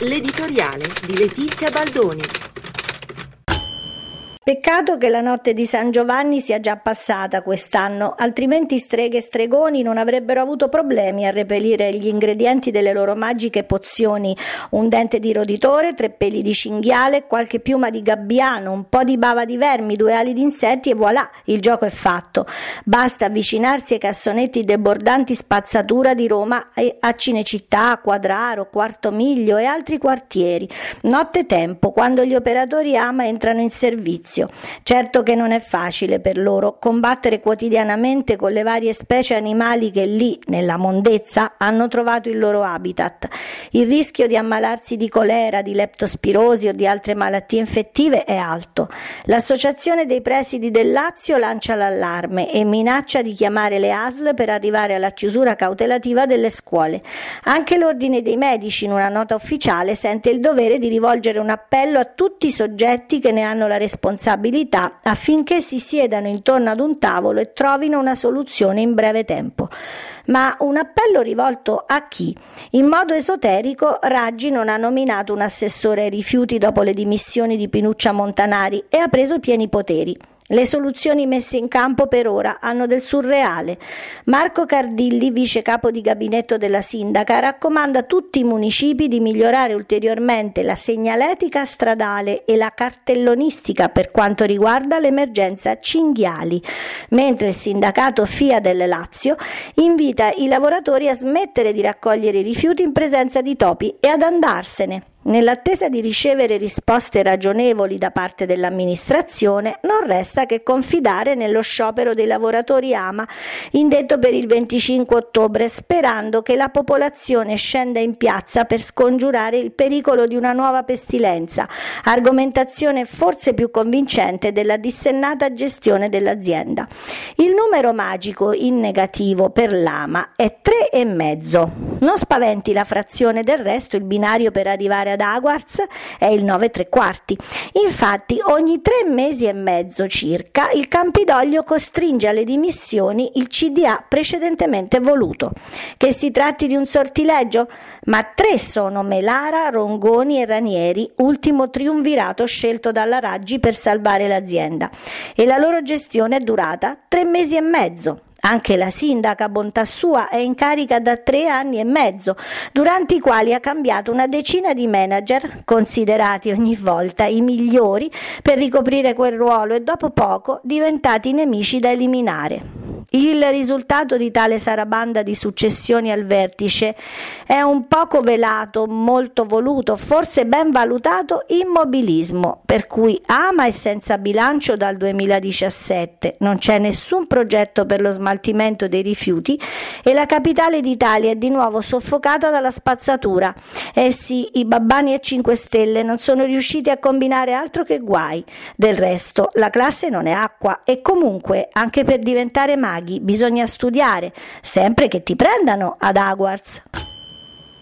L'editoriale di Letizia Baldoni. Peccato che la notte di San Giovanni sia già passata quest'anno, altrimenti streghe e stregoni non avrebbero avuto problemi a reperire gli ingredienti delle loro magiche pozioni: un dente di roditore, tre peli di cinghiale, qualche piuma di gabbiano, un po' di bava di vermi, due ali di insetti e voilà, il gioco è fatto. Basta avvicinarsi ai cassonetti debordanti spazzatura di Roma a Cinecittà, Quadraro, Quarto Miglio e altri quartieri. Notte tempo, quando gli operatori AMA entrano in servizio spazio. Certo che non è facile per loro combattere quotidianamente con le varie specie animali che lì, nella mondezza, hanno trovato il loro habitat. Il rischio di ammalarsi di colera, di leptospirosi o di altre malattie infettive è alto. L'Associazione dei presidi del Lazio lancia l'allarme e minaccia di chiamare le ASL per arrivare alla chiusura cautelativa delle scuole. Anche l'Ordine dei Medici, in una nota ufficiale, sente il dovere di rivolgere un appello a tutti i soggetti che ne hanno la responsabilità responsabilità affinché si siedano intorno ad un tavolo e trovino una soluzione in breve tempo. Ma un appello rivolto a chi? In modo esoterico Raggi non ha nominato un assessore ai rifiuti dopo le dimissioni di Pinuccia Montanari e ha preso pieni poteri. Le soluzioni messe in campo per ora hanno del surreale. Marco Cardilli, vice capo di gabinetto della sindaca, raccomanda a tutti i municipi di migliorare ulteriormente la segnaletica stradale e la cartellonistica per quanto riguarda l'emergenza cinghiali, mentre il sindacato FIA del Lazio invita i lavoratori a smettere di raccogliere i rifiuti in presenza di topi e ad andarsene. Nell'attesa di ricevere risposte ragionevoli da parte dell'amministrazione, non resta che confidare nello sciopero dei lavoratori AMA indetto per il 25 ottobre, sperando che la popolazione scenda in piazza per scongiurare il pericolo di una nuova pestilenza, argomentazione forse più convincente della dissennata gestione dell'azienda. Il numero magico in negativo per l'AMA è 3,5. Non spaventi la frazione del resto, il binario per arrivare a ad Aguards è il 9 3 quarti. Infatti ogni tre mesi e mezzo circa il Campidoglio costringe alle dimissioni il CDA precedentemente voluto. Che si tratti di un sortileggio? Ma tre sono Melara, Rongoni e Ranieri, ultimo triunvirato scelto dalla Raggi per salvare l'azienda. E la loro gestione è durata tre mesi e mezzo. Anche la sindaca, bontà sua, è in carica da tre anni e mezzo, durante i quali ha cambiato una decina di manager, considerati ogni volta i migliori per ricoprire quel ruolo e dopo poco diventati nemici da eliminare. Il risultato di tale sarabanda di successioni al vertice è un poco velato, molto voluto, forse ben valutato immobilismo, per cui ama e senza bilancio dal 2017, non c'è nessun progetto per lo smaltimento dei rifiuti e la capitale d'Italia è di nuovo soffocata dalla spazzatura. Eh sì, i babbani e 5 Stelle non sono riusciti a combinare altro che guai. Del resto, la classe non è acqua e comunque, anche per diventare maghi, bisogna studiare, sempre che ti prendano ad Hogwarts.